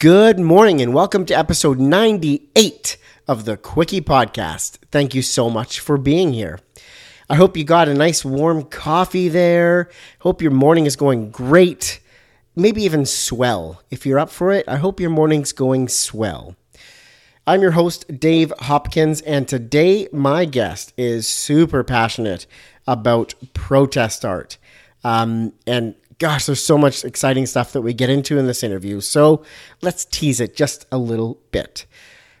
Good morning and welcome to episode 98 of the Quickie Podcast. Thank you so much for being here. I hope you got a nice warm coffee there. Hope your morning is going great. Maybe even swell. If you're up for it, I hope your morning's going swell. I'm your host, Dave Hopkins, and today my guest is super passionate about protest art. Um, and gosh, there's so much exciting stuff that we get into in this interview. So let's tease it just a little bit.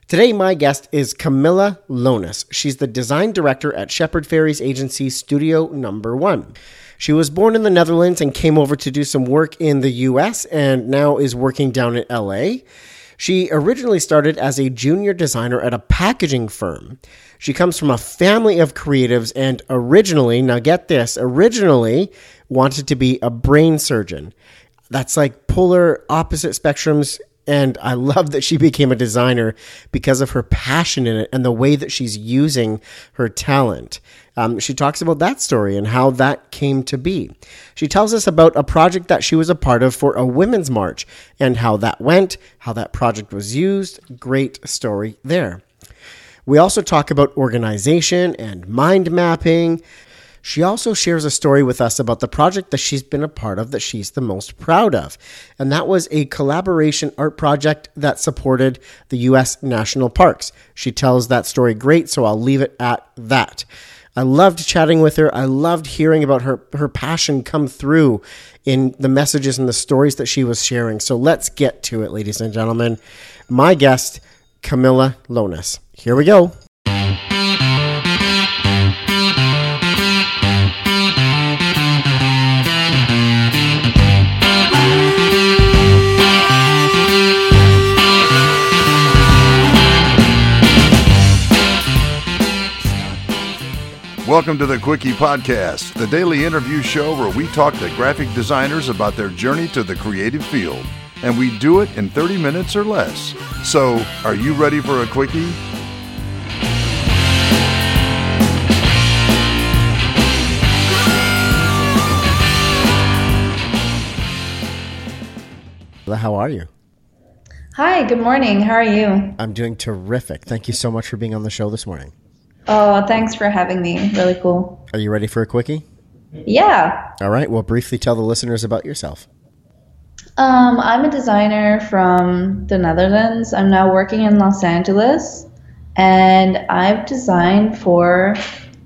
Today, my guest is Camilla Lonis. She's the design director at Shepard Fairey's agency Studio Number One. She was born in the Netherlands and came over to do some work in the US and now is working down in LA. She originally started as a junior designer at a packaging firm. She comes from a family of creatives and originally, now get this, originally wanted to be a brain surgeon. That's like polar opposite spectrums. And I love that she became a designer because of her passion in it and the way that she's using her talent. Um, she talks about that story and how that came to be. She tells us about a project that she was a part of for a women's march and how that went, how that project was used. Great story there. We also talk about organization and mind mapping. She also shares a story with us about the project that she's been a part of that she's the most proud of. And that was a collaboration art project that supported the U.S. national parks. She tells that story great, so I'll leave it at that. I loved chatting with her. I loved hearing about her, her passion come through in the messages and the stories that she was sharing. So let's get to it, ladies and gentlemen. My guest, Camilla Lonis. Here we go. Welcome to the Quickie Podcast, the daily interview show where we talk to graphic designers about their journey to the creative field. And we do it in 30 minutes or less. So, are you ready for a Quickie? How are you? Hi, good morning. How are you? I'm doing terrific. Thank you so much for being on the show this morning. Oh, thanks for having me. Really cool. Are you ready for a quickie? Yeah. All right. Well, briefly tell the listeners about yourself. Um, I'm a designer from the Netherlands. I'm now working in Los Angeles, and I've designed for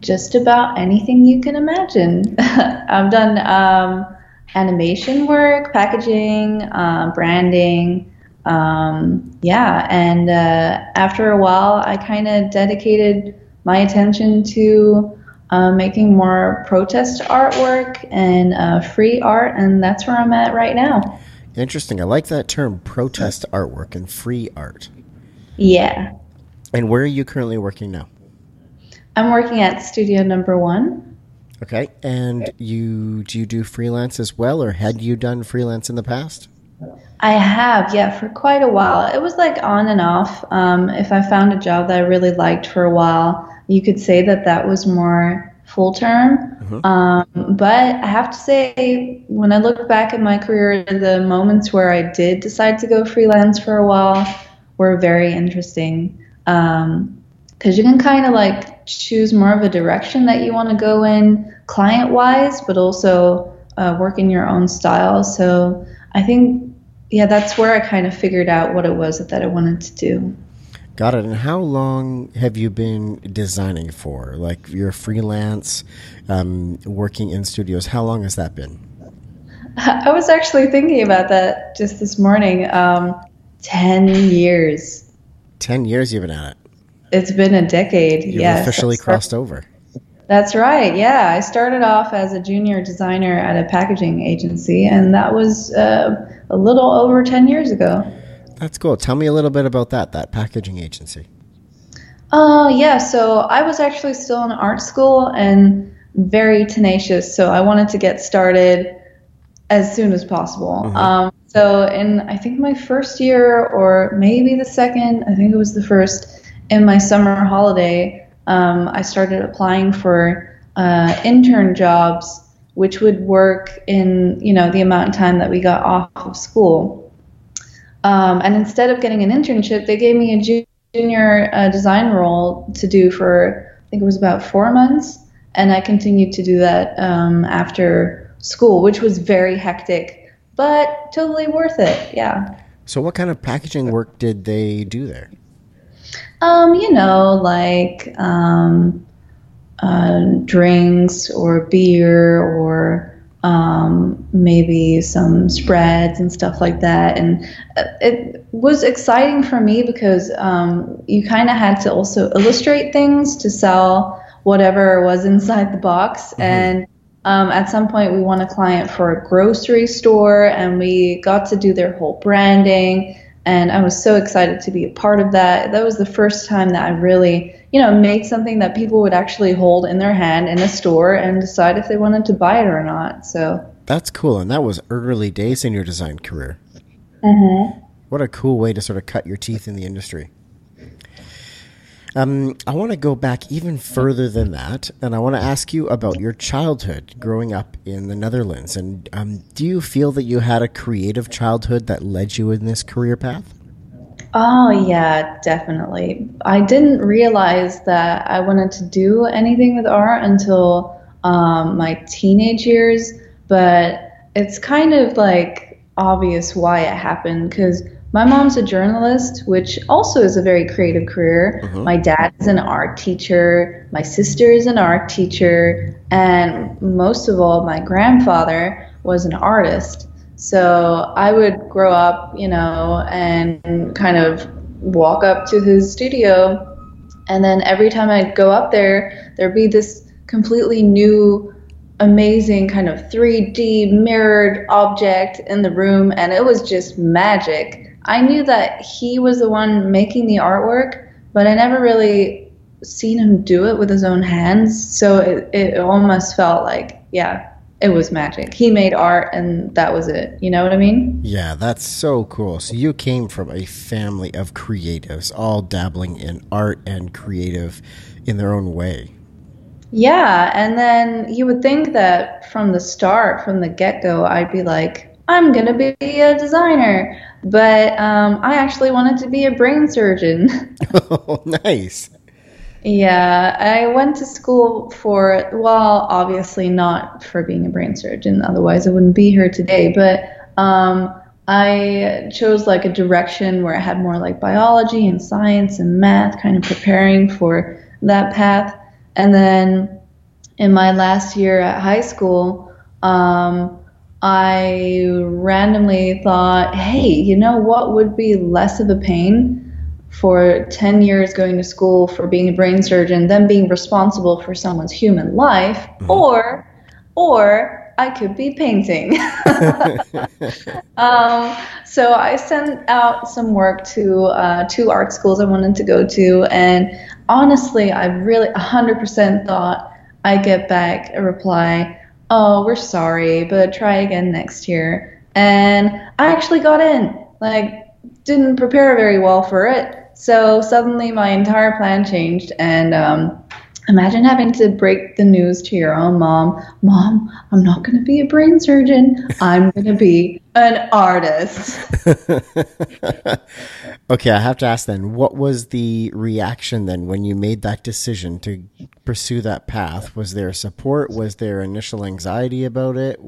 just about anything you can imagine. I've done um, animation work, packaging, uh, branding. Um, yeah, and uh, after a while, I kind of dedicated my attention to uh, making more protest artwork and uh, free art, and that's where I'm at right now. Interesting. I like that term, protest artwork and free art. Yeah. And where are you currently working now? I'm working at Studio Number One. Okay. And you do you do freelance as well, or had you done freelance in the past? I have, yeah, for quite a while. It was like on and off. Um, if I found a job that I really liked for a while, you could say that that was more full term. Mm-hmm. Um, but I have to say, when I look back at my career, the moments where I did decide to go freelance for a while were very interesting. Because um, you can kind of like choose more of a direction that you want to go in client wise, but also uh, work in your own style. So I think, yeah, that's where I kind of figured out what it was that I wanted to do. Got it. And how long have you been designing for? Like you're freelance, um, working in studios. How long has that been? I was actually thinking about that just this morning. Um, 10 years. 10 years you've been at it. It's been a decade. You've yes, officially crossed over. That's right. Yeah. I started off as a junior designer at a packaging agency, and that was uh, a little over 10 years ago. That's cool. Tell me a little bit about that, that packaging agency. Uh, yeah, so I was actually still in art school and very tenacious, so I wanted to get started as soon as possible. Mm-hmm. Um, so in I think my first year or maybe the second, I think it was the first, in my summer holiday, um, I started applying for uh, intern jobs, which would work in you know the amount of time that we got off of school. Um, and instead of getting an internship, they gave me a junior uh, design role to do for I think it was about four months, and I continued to do that um, after school, which was very hectic, but totally worth it. Yeah. So, what kind of packaging work did they do there? Um, you know, like um, uh, drinks or beer or maybe some spreads and stuff like that. And it was exciting for me because um, you kind of had to also illustrate things to sell whatever was inside the box. Mm-hmm. And um, at some point, we won a client for a grocery store and we got to do their whole branding and I was so excited to be a part of that. That was the first time that I really, you know, made something that people would actually hold in their hand in a store and decide if they wanted to buy it or not. So that's cool, and that was early days in your design career. Mm-hmm. What a cool way to sort of cut your teeth in the industry. Um, I want to go back even further than that, and I want to ask you about your childhood growing up in the Netherlands. And um, do you feel that you had a creative childhood that led you in this career path? Oh, yeah, definitely. I didn't realize that I wanted to do anything with art until um, my teenage years, but it's kind of like obvious why it happened because my mom's a journalist, which also is a very creative career. Uh-huh. My dad is an art teacher. My sister is an art teacher. And most of all, my grandfather was an artist. So I would grow up, you know, and kind of walk up to his studio. And then every time I'd go up there, there'd be this completely new, amazing kind of 3D mirrored object in the room. And it was just magic. I knew that he was the one making the artwork, but I never really seen him do it with his own hands. So it, it almost felt like, yeah, it was magic. He made art and that was it. You know what I mean? Yeah, that's so cool. So you came from a family of creatives, all dabbling in art and creative in their own way. Yeah, and then you would think that from the start, from the get go, I'd be like, I'm going to be a designer. But um, I actually wanted to be a brain surgeon. oh, nice. Yeah, I went to school for, well, obviously not for being a brain surgeon, otherwise I wouldn't be here today, but um, I chose like a direction where I had more like biology and science and math, kind of preparing for that path. And then in my last year at high school, um, I randomly thought, hey, you know what would be less of a pain for 10 years going to school for being a brain surgeon than being responsible for someone's human life mm-hmm. or or I could be painting. um, so I sent out some work to uh, two art schools I wanted to go to, and honestly, I really 100% thought I'd get back a reply oh, we're sorry, but try again next year. And I actually got in. Like, didn't prepare very well for it. So suddenly my entire plan changed. And um, imagine having to break the news to your own mom Mom, I'm not going to be a brain surgeon. I'm going to be an artist. okay, I have to ask then, what was the reaction then when you made that decision to pursue that path? Was there support? Was there initial anxiety about it?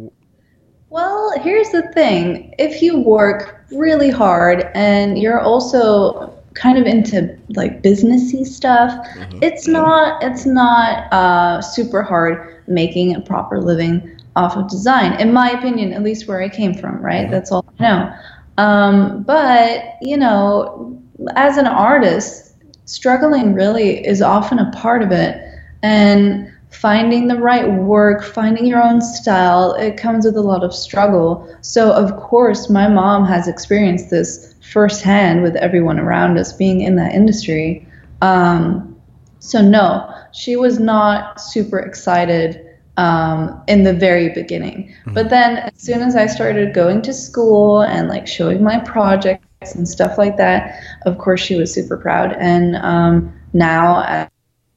Well, here's the thing if you work really hard and you're also kind of into like businessy stuff, mm-hmm. it's not it's not uh, super hard making a proper living off of design, in my opinion, at least where I came from, right? Mm-hmm. That's all I know. Um, but, you know, as an artist, struggling really is often a part of it. And finding the right work, finding your own style, it comes with a lot of struggle. So, of course, my mom has experienced this firsthand with everyone around us being in that industry. Um, so, no, she was not super excited um, in the very beginning. Mm-hmm. But then as soon as I started going to school and like showing my projects and stuff like that, of course she was super proud. And um, now at,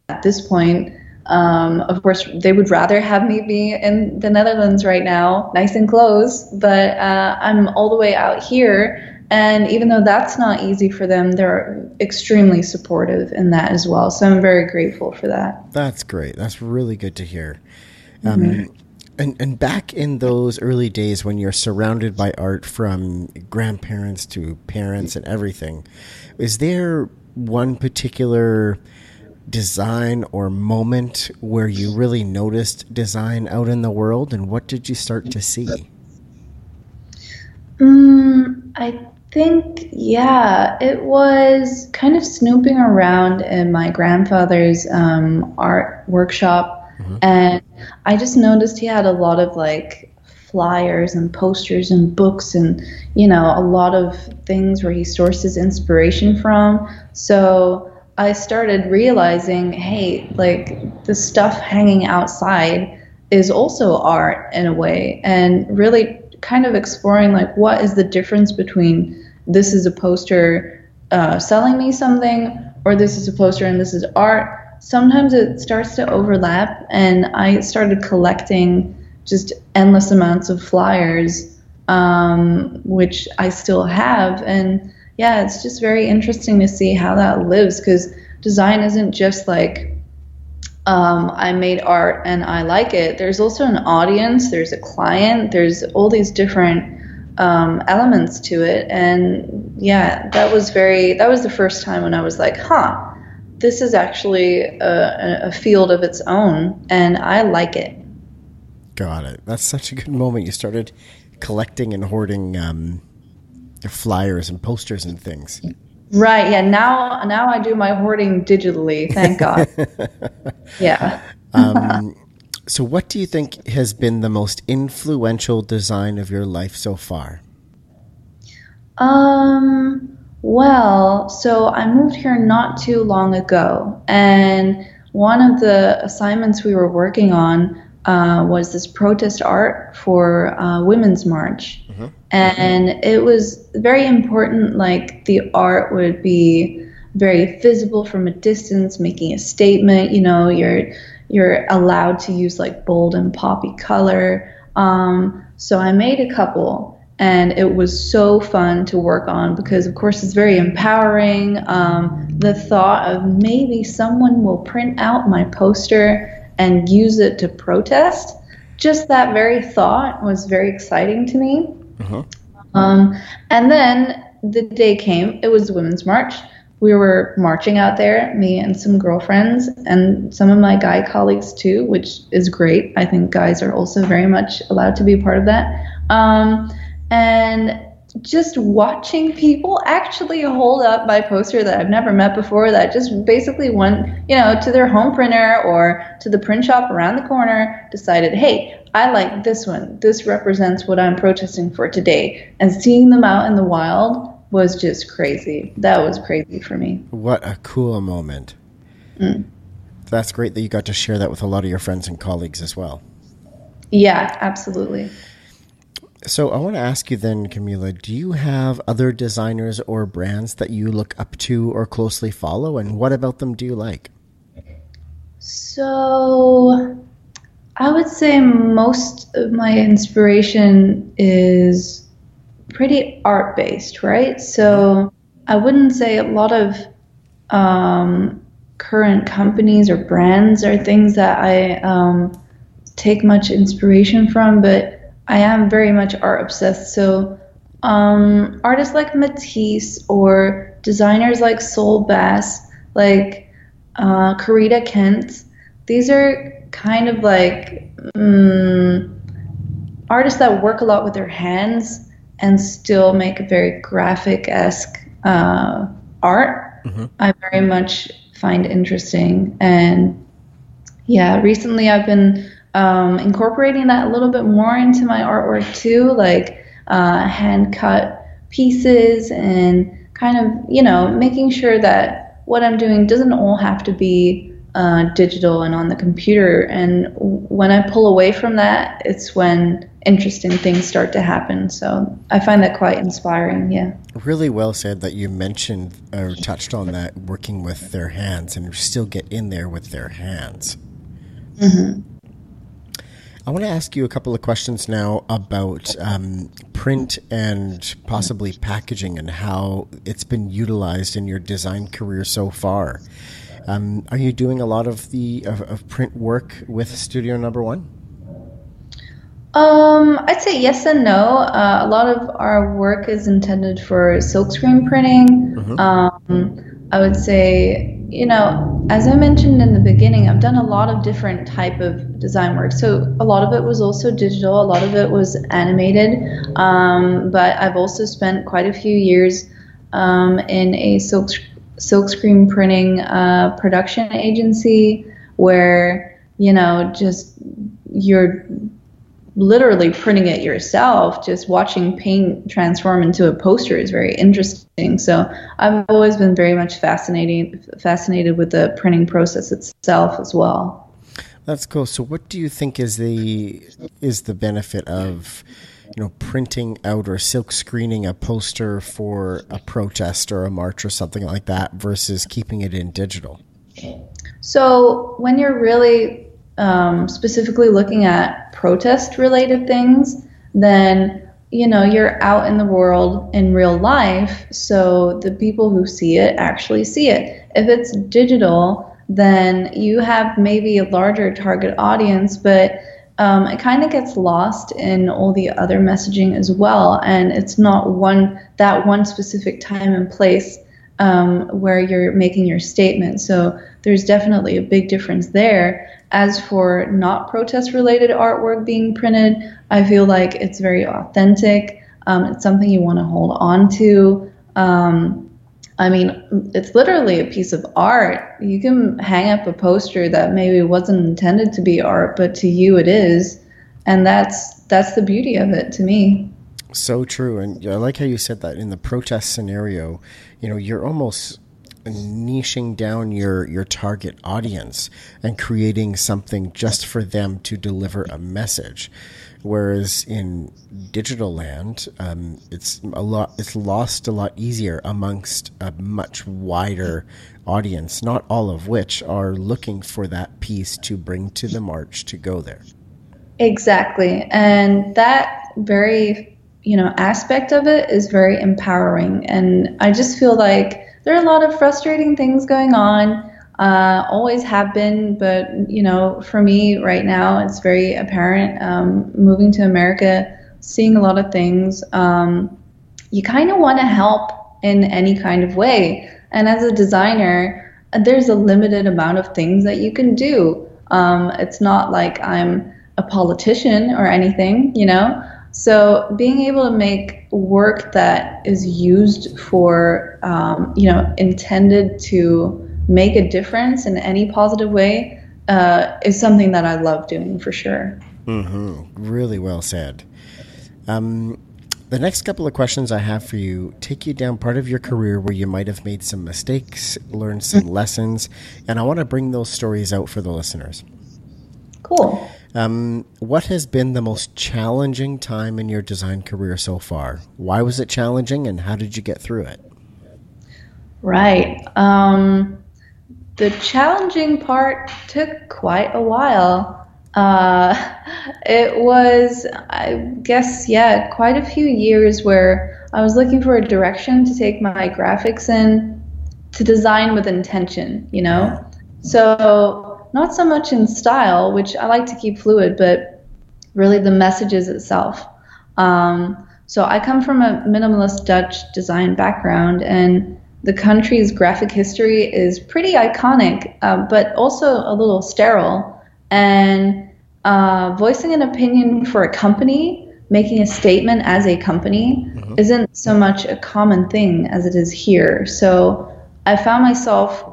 at, this point, um, of course, they would rather have me be in the Netherlands right now, nice and close. But uh, I'm all the way out here, And even though that's not easy for them, they're extremely supportive in that as well. So I'm very grateful for that. That's great. That's really good to hear. Um, mm-hmm. And, and back in those early days when you're surrounded by art from grandparents to parents and everything, is there one particular design or moment where you really noticed design out in the world and what did you start to see? Um, I think, yeah, it was kind of snooping around in my grandfather's um, art workshop, mm-hmm. and I just noticed he had a lot of like flyers and posters and books and you know a lot of things where he sources inspiration from. So I started realizing, hey, like the stuff hanging outside is also art in a way, and really kind of exploring like what is the difference between this is a poster uh, selling me something or this is a poster and this is art. Sometimes it starts to overlap, and I started collecting just endless amounts of flyers, um, which I still have, and yeah, it's just very interesting to see how that lives because design isn't just like um, I made art and I like it. There's also an audience, there's a client, there's all these different um, elements to it. And yeah, that was very, that was the first time when I was like, huh, this is actually a, a field of its own and I like it. Got it. That's such a good moment. You started collecting and hoarding um, flyers and posters and things. Right. Yeah. Now, now I do my hoarding digitally. Thank God. yeah. um, so, what do you think has been the most influential design of your life so far? Um. Well, so I moved here not too long ago, and one of the assignments we were working on uh, was this protest art for uh, Women's March. Mm-hmm. And it was very important, like, the art would be very visible from a distance, making a statement. You know, you're you're allowed to use like bold and poppy color. Um, so I made a couple, and it was so fun to work on because, of course, it's very empowering. Um, the thought of maybe someone will print out my poster and use it to protest, just that very thought was very exciting to me. Uh-huh. Um, and then the day came, it was Women's March. We were marching out there, me and some girlfriends, and some of my guy colleagues too, which is great. I think guys are also very much allowed to be a part of that. Um, and just watching people actually hold up my poster that I've never met before that just basically went, you know, to their home printer or to the print shop around the corner, decided, hey, I like this one. This represents what I'm protesting for today. And seeing them out in the wild was just crazy. That was crazy for me. What a cool moment. Mm. That's great that you got to share that with a lot of your friends and colleagues as well. Yeah, absolutely. So I want to ask you then, Camilla, do you have other designers or brands that you look up to or closely follow? And what about them do you like? So I would say most of my inspiration is pretty art based, right? So I wouldn't say a lot of um, current companies or brands are things that I um, take much inspiration from, but I am very much art obsessed. So um, artists like Matisse or designers like Saul Bass, like uh, Corita Kent, these are kind of like um, artists that work a lot with their hands and still make very graphic esque uh, art. Mm-hmm. I very much find interesting. And yeah, recently I've been um, incorporating that a little bit more into my artwork too, like uh, hand cut pieces and kind of, you know, making sure that what I'm doing doesn't all have to be uh, digital and on the computer. And when I pull away from that, it's when interesting things start to happen. So I find that quite inspiring. Yeah. Really well said that you mentioned or touched on that working with their hands and still get in there with their hands. Mm-hmm. I want to ask you a couple of questions now about um, print and possibly packaging and how it's been utilized in your design career so far. Um, are you doing a lot of the of, of print work with Studio Number One? Um, I'd say yes and no. Uh, a lot of our work is intended for silkscreen printing. Mm-hmm. Um, I would say you know, as I mentioned in the beginning, I've done a lot of different type of design work. So a lot of it was also digital, a lot of it was animated, um, but I've also spent quite a few years um, in a silk silkscreen printing uh, production agency where you know just you're literally printing it yourself, just watching paint transform into a poster is very interesting. So I've always been very much fascinating fascinated with the printing process itself as well. That's cool. So what do you think is the is the benefit of you know printing out or silk screening a poster for a protest or a march or something like that versus keeping it in digital? So when you're really um, specifically looking at protest related things, then you know you're out in the world in real life, so the people who see it actually see it. If it's digital, then you have maybe a larger target audience, but um, it kind of gets lost in all the other messaging as well, and it's not one that one specific time and place um, where you're making your statement. So there's definitely a big difference there. As for not protest related artwork being printed, I feel like it's very authentic. Um, it's something you want to hold on to. Um, I mean, it's literally a piece of art. You can hang up a poster that maybe wasn't intended to be art, but to you it is, and that's that's the beauty of it to me. So true, and I like how you said that in the protest scenario. You know, you're almost niching down your your target audience and creating something just for them to deliver a message whereas in digital land um, it's a lot it's lost a lot easier amongst a much wider audience not all of which are looking for that piece to bring to the march to go there. Exactly. And that very you know aspect of it is very empowering. And i just feel like there are a lot of frustrating things going on. Uh, always have been, but you know, for me right now, it's very apparent. Um, moving to America, seeing a lot of things, um, you kind of want to help in any kind of way. And as a designer, there's a limited amount of things that you can do. Um, it's not like I'm a politician or anything, you know. So being able to make work that is used for, um, you know, intended to make a difference in any positive way uh, is something that I love doing for sure. Mm-hmm. Really well said. Um, the next couple of questions I have for you take you down part of your career where you might have made some mistakes, learned some mm-hmm. lessons, and I want to bring those stories out for the listeners. Cool. Um, what has been the most challenging time in your design career so far? Why was it challenging, and how did you get through it? Right. Um, the challenging part took quite a while. Uh, it was, I guess, yeah, quite a few years where I was looking for a direction to take my graphics in to design with intention, you know? So not so much in style, which I like to keep fluid, but really the messages itself. Um, so I come from a minimalist Dutch design background, and the country's graphic history is pretty iconic, uh, but also a little sterile. And uh, voicing an opinion for a company, making a statement as a company, mm-hmm. isn't so much a common thing as it is here. So I found myself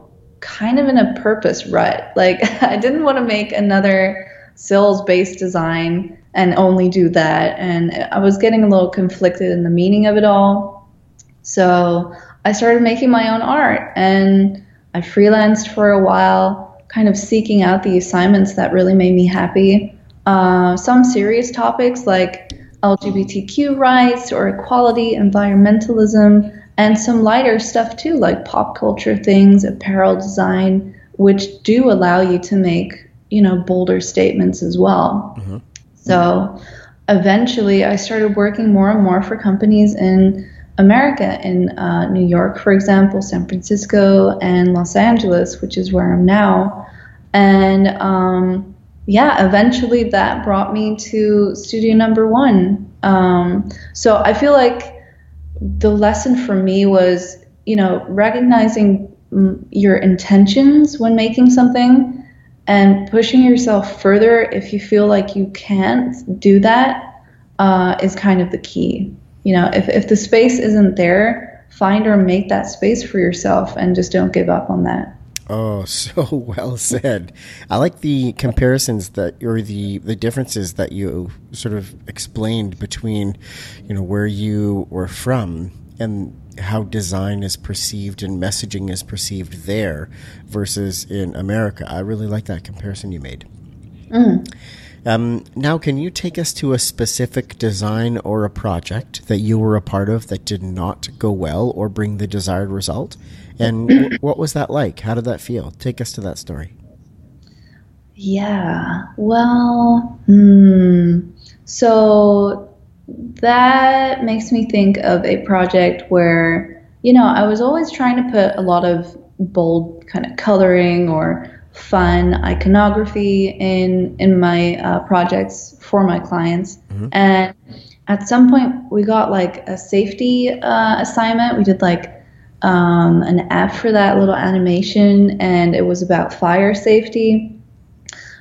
kind of in a purpose rut. Like I didn't want to make another sills based design and only do that. And I was getting a little conflicted in the meaning of it all. So I started making my own art and I freelanced for a while, kind of seeking out the assignments that really made me happy. Uh, some serious topics like LGBTQ rights or equality, environmentalism, and some lighter stuff too, like pop culture things, apparel design, which do allow you to make, you know, bolder statements as well. Mm-hmm. So eventually, I started working more and more for companies in America, in uh, New York, for example, San Francisco, and Los Angeles, which is where I'm now. And um, yeah, eventually that brought me to studio number one. Um, so I feel like the lesson for me was, you know, recognizing mm, your intentions when making something and pushing yourself further if you feel like you can't do that uh, is kind of the key. You know, if, if the space isn't there, find or make that space for yourself and just don't give up on that. Oh, so well said. I like the comparisons that, or the the differences that you sort of explained between, you know, where you were from and how design is perceived and messaging is perceived there versus in America. I really like that comparison you made. Mm. Um, now, can you take us to a specific design or a project that you were a part of that did not go well or bring the desired result? And w- what was that like? How did that feel? Take us to that story. Yeah, well, hmm. so that makes me think of a project where, you know, I was always trying to put a lot of bold kind of coloring or fun iconography in in my uh, projects for my clients. Mm-hmm. and at some point we got like a safety uh, assignment. We did like um, an app for that little animation and it was about fire safety.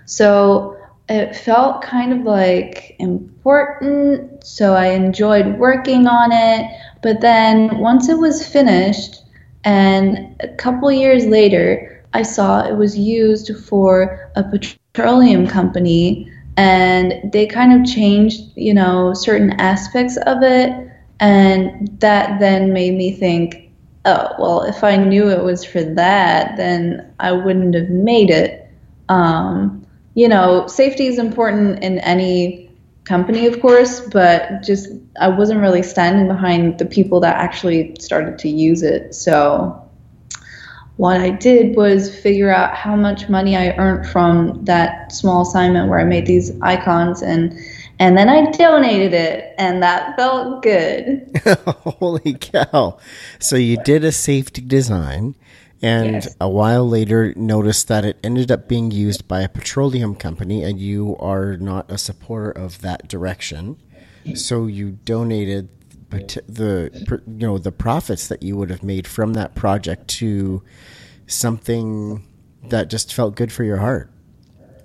So it felt kind of like important so i enjoyed working on it. But then once it was finished and a couple years later I saw it was used for a petroleum company and they kind of changed, you know, certain aspects of it. And that then made me think, oh, well, if I knew it was for that, then I wouldn't have made it. Um, you know, safety is important in any company, of course, but just I wasn't really standing behind the people that actually started to use it. So what I did was figure out how much money I earned from that small assignment where I made these icons and and then I donated it and that felt good. Holy cow. So you did a safety design and yes. a while later noticed that it ended up being used by a petroleum company and you are not a supporter of that direction. So you donated the you know the profits that you would have made from that project to something that just felt good for your heart.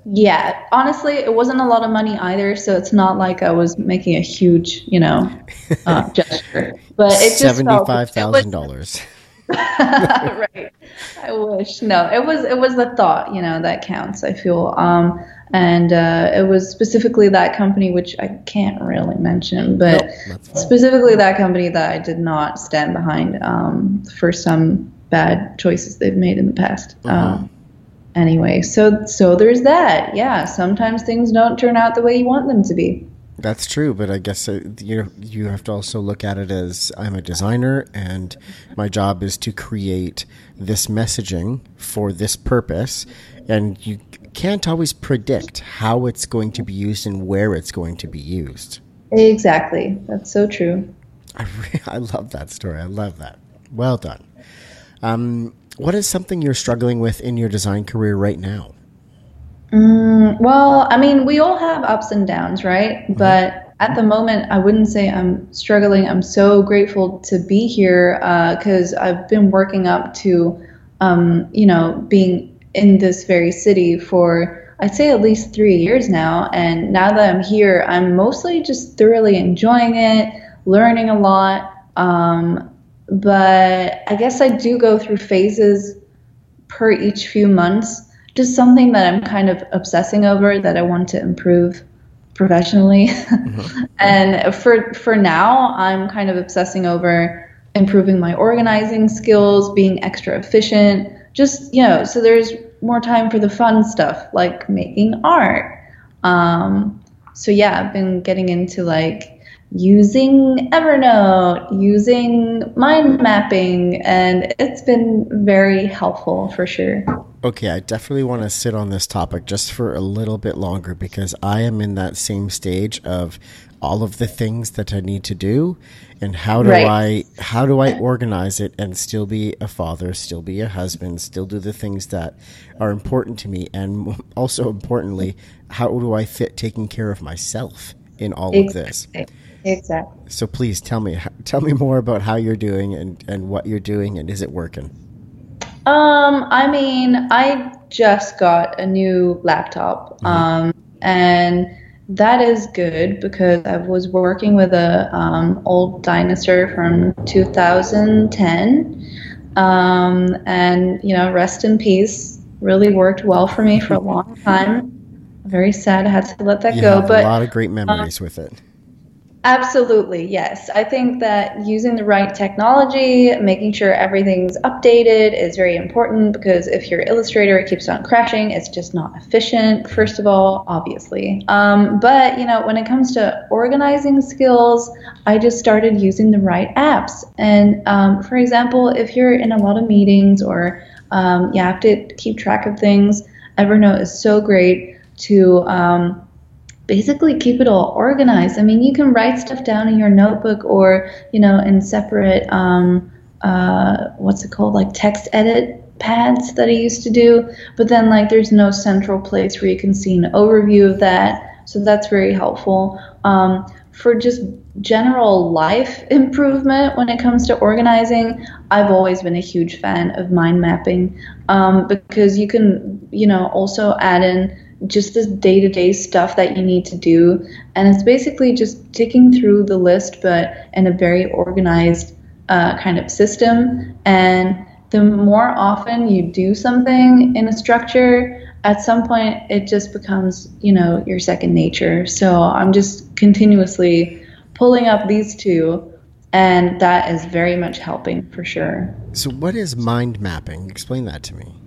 Yeah, honestly, it wasn't a lot of money either, so it's not like I was making a huge, you know, uh, gesture. But it just seventy-five thousand dollars. right. I wish. No, it was it was the thought, you know, that counts. I feel. Um, and uh, it was specifically that company, which I can't really mention, but specifically that company that I did not stand behind um, for some bad choices they've made in the past. Um, anyway, so so there's that. Yeah, sometimes things don't turn out the way you want them to be. That's true, but I guess uh, you you have to also look at it as I'm a designer, and my job is to create this messaging for this purpose, and you can't always predict how it's going to be used and where it's going to be used. Exactly, that's so true. I re- I love that story. I love that. Well done. Um, what is something you're struggling with in your design career right now? Mm, well, I mean, we all have ups and downs, right? Mm-hmm. But at the moment, I wouldn't say I'm struggling. I'm so grateful to be here because uh, I've been working up to, um, you know, being in this very city for I'd say at least three years now. And now that I'm here, I'm mostly just thoroughly enjoying it, learning a lot. Um, but I guess I do go through phases per each few months, just something that I'm kind of obsessing over that I want to improve professionally. Mm-hmm. and for for now, I'm kind of obsessing over improving my organizing skills, being extra efficient, just you know, so there's more time for the fun stuff like making art. Um, so yeah, I've been getting into like using Evernote, using mind mapping, and it's been very helpful for sure. Okay, I definitely want to sit on this topic just for a little bit longer because I am in that same stage of all of the things that I need to do and how do right. I how do I organize it and still be a father, still be a husband, still do the things that are important to me and also importantly, how do I fit taking care of myself in all exactly. of this? Exactly. So please tell me tell me more about how you're doing and and what you're doing and is it working? Um, I mean, I just got a new laptop. Mm-hmm. Um, and that is good because I was working with a um, old dinosaur from 2010, um, and you know, rest in peace. Really worked well for me for a long time. Very sad I had to let that you go, but a lot of great memories um, with it. Absolutely, yes. I think that using the right technology, making sure everything's updated is very important because if your Illustrator it keeps on crashing, it's just not efficient, first of all, obviously. Um, but, you know, when it comes to organizing skills, I just started using the right apps. And um, for example, if you're in a lot of meetings or um, you have to keep track of things, Evernote is so great to um, basically keep it all organized. I mean, you can write stuff down in your notebook or, you know, in separate, um, uh, what's it called, like text edit pads that I used to do. But then, like, there's no central place where you can see an overview of that. So that's very helpful. Um, for just general life improvement when it comes to organizing, I've always been a huge fan of mind mapping um, because you can, you know, also add in just the day to day stuff that you need to do. And it's basically just ticking through the list, but in a very organized uh, kind of system. And the more often you do something in a structure, at some point it just becomes, you know, your second nature. So I'm just continuously pulling up these two. And that is very much helping for sure. So, what is mind mapping? Explain that to me.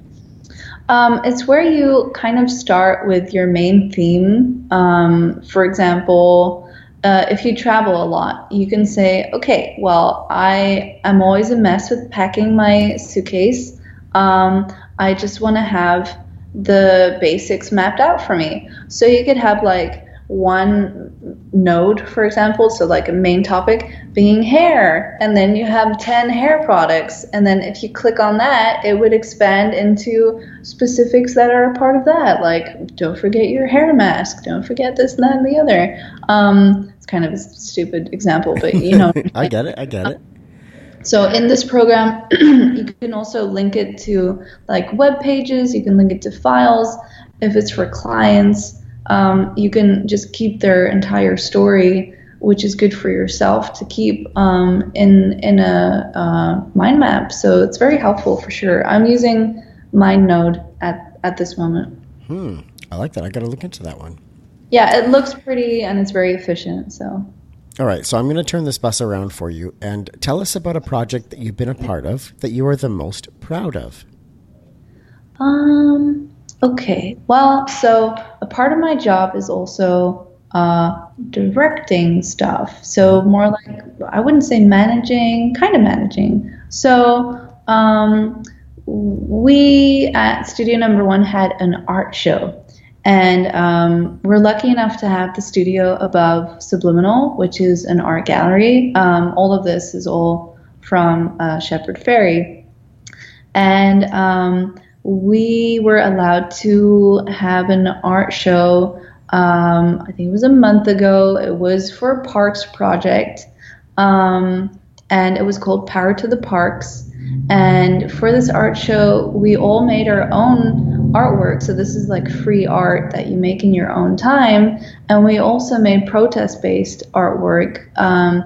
Um, it's where you kind of start with your main theme. Um, for example, uh, if you travel a lot, you can say, okay, well, I am always a mess with packing my suitcase. Um, I just want to have the basics mapped out for me. So you could have like one node, for example, so like a main topic being hair, and then you have 10 hair products. And then if you click on that, it would expand into specifics that are a part of that. Like, don't forget your hair mask, don't forget this, and that, and the other. Um, it's kind of a stupid example, but you know. I get it, I get it. So in this program, you can also link it to like web pages, you can link it to files if it's for clients um, you can just keep their entire story, which is good for yourself to keep um, in in a uh, mind map. So it's very helpful for sure. I'm using MindNode at at this moment. Hmm, I like that. I got to look into that one. Yeah, it looks pretty and it's very efficient. So. All right, so I'm going to turn this bus around for you and tell us about a project that you've been a part of that you are the most proud of. Um, Okay, well, so a part of my job is also uh, directing stuff. So more like I wouldn't say managing, kind of managing. So um, we at Studio Number One had an art show, and um, we're lucky enough to have the studio above Subliminal, which is an art gallery. Um, all of this is all from uh, Shepard Fairey, and um, we were allowed to have an art show. Um, I think it was a month ago. It was for a parks project, um, and it was called Power to the Parks. And for this art show, we all made our own artwork. So this is like free art that you make in your own time. And we also made protest-based artwork. Um,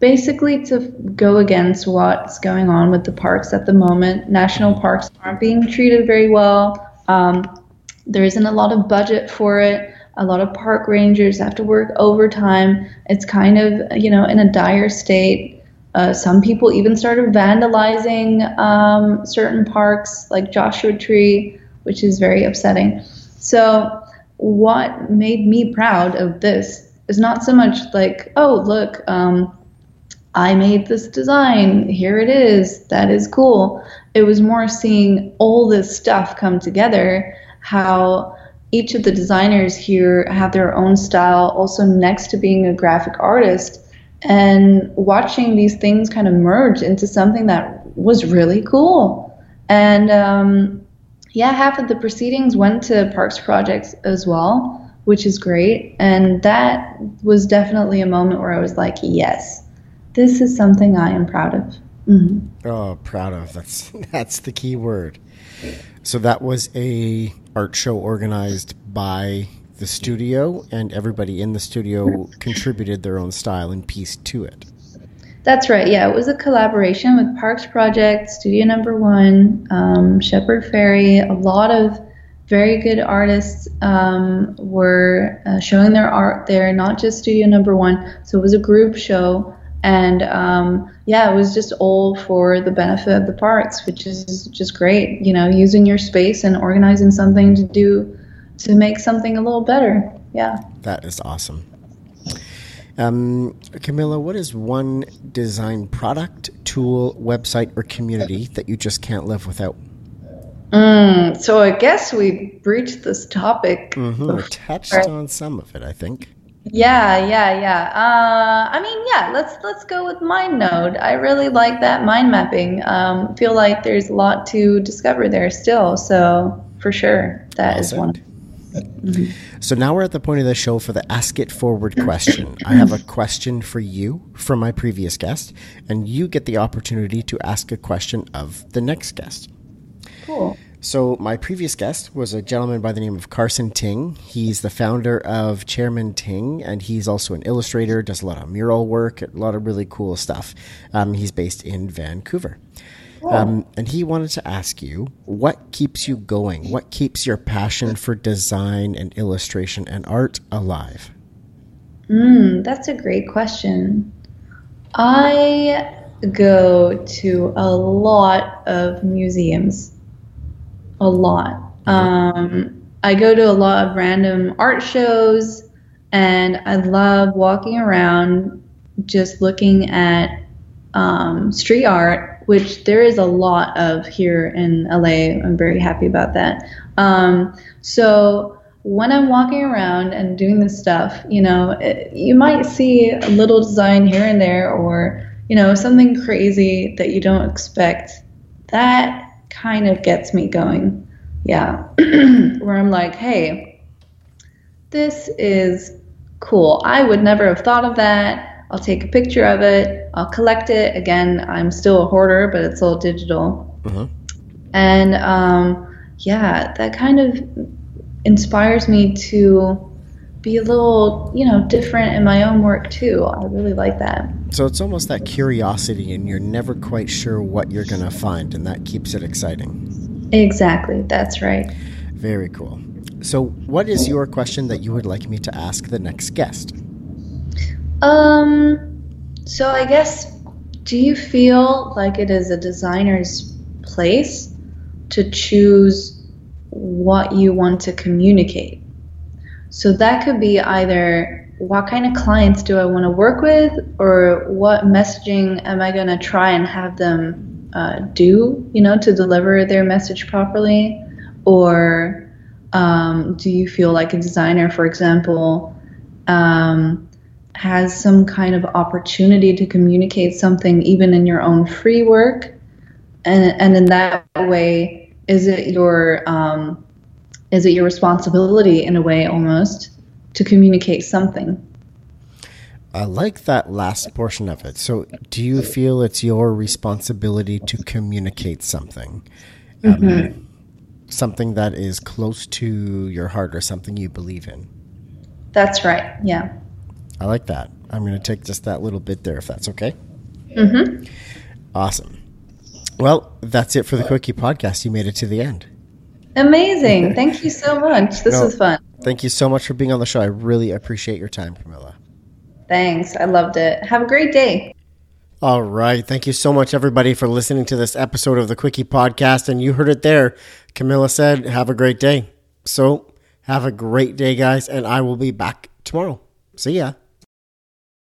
basically to go against what's going on with the parks at the moment. National parks aren't being treated very well. Um, there isn't a lot of budget for it. A lot of park rangers have to work overtime. It's kind of, you know, in a dire state. Uh, some people even started vandalizing um, certain parks like Joshua Tree, which is very upsetting. So, what made me proud of this is not so much like, oh, look, um, I made this design. Here it is. That is cool. It was more seeing all this stuff come together, how each of the designers here have their own style, also next to being a graphic artist, and watching these things kind of merge into something that was really cool. And um, yeah, half of the proceedings went to Parks Projects as well, which is great. And that was definitely a moment where I was like, yes, this is something I am proud of. Mm-hmm. Oh, proud of. That's that's the key word. So that was a art show organized by the studio, and everybody in the studio contributed their own style and piece to it. That's right. Yeah, it was a collaboration with Parks Project, Studio Number One, um, Shepard Fairey. A lot of very good artists um, were uh, showing their art there, not just Studio Number One. So it was a group show, and um, yeah, it was just all for the benefit of the parks, which is just great. You know, using your space and organizing something to do to make something a little better. Yeah, that is awesome. Um, Camilla, what is one design product, tool, website, or community that you just can't live without? Mm, so I guess we breached this topic. Mm-hmm. Touched on some of it, I think. Yeah, yeah, yeah. Uh, I mean, yeah. Let's let's go with Mind Node. I really like that mind mapping. Um, feel like there's a lot to discover there still. So for sure, that well is one. Mm-hmm. So now we're at the point of the show for the Ask It Forward question. I have a question for you from my previous guest, and you get the opportunity to ask a question of the next guest. Cool. So, my previous guest was a gentleman by the name of Carson Ting. He's the founder of Chairman Ting, and he's also an illustrator, does a lot of mural work, a lot of really cool stuff. Um, he's based in Vancouver. Um, and he wanted to ask you what keeps you going? What keeps your passion for design and illustration and art alive? Mm, that's a great question. I go to a lot of museums. A lot. Mm-hmm. Um, I go to a lot of random art shows, and I love walking around just looking at um, street art which there is a lot of here in LA. I'm very happy about that. Um, so when I'm walking around and doing this stuff, you know, it, you might see a little design here and there, or you know, something crazy that you don't expect. That kind of gets me going. Yeah, where I'm like, hey, this is cool. I would never have thought of that. I'll take a picture of it. I'll collect it. Again, I'm still a hoarder, but it's all digital. Uh-huh. And um, yeah, that kind of inspires me to be a little, you know, different in my own work too. I really like that. So it's almost that curiosity, and you're never quite sure what you're going to find, and that keeps it exciting. Exactly. That's right. Very cool. So, what is your question that you would like me to ask the next guest? Um, so I guess, do you feel like it is a designer's place to choose what you want to communicate? So that could be either what kind of clients do I want to work with, or what messaging am I going to try and have them uh, do, you know, to deliver their message properly? Or um, do you feel like a designer, for example, um, has some kind of opportunity to communicate something even in your own free work and and in that way is it your um, is it your responsibility in a way almost to communicate something I like that last portion of it. So, do you feel it's your responsibility to communicate something? Um, mm-hmm. something that is close to your heart or something you believe in? That's right. Yeah. I like that. I'm going to take just that little bit there, if that's okay. Mm-hmm. Awesome. Well, that's it for the Quickie podcast. You made it to the end. Amazing. Thank you so much. This no, was fun. Thank you so much for being on the show. I really appreciate your time, Camilla. Thanks. I loved it. Have a great day. All right. Thank you so much, everybody, for listening to this episode of the Quickie podcast. And you heard it there. Camilla said, Have a great day. So, have a great day, guys. And I will be back tomorrow. See ya.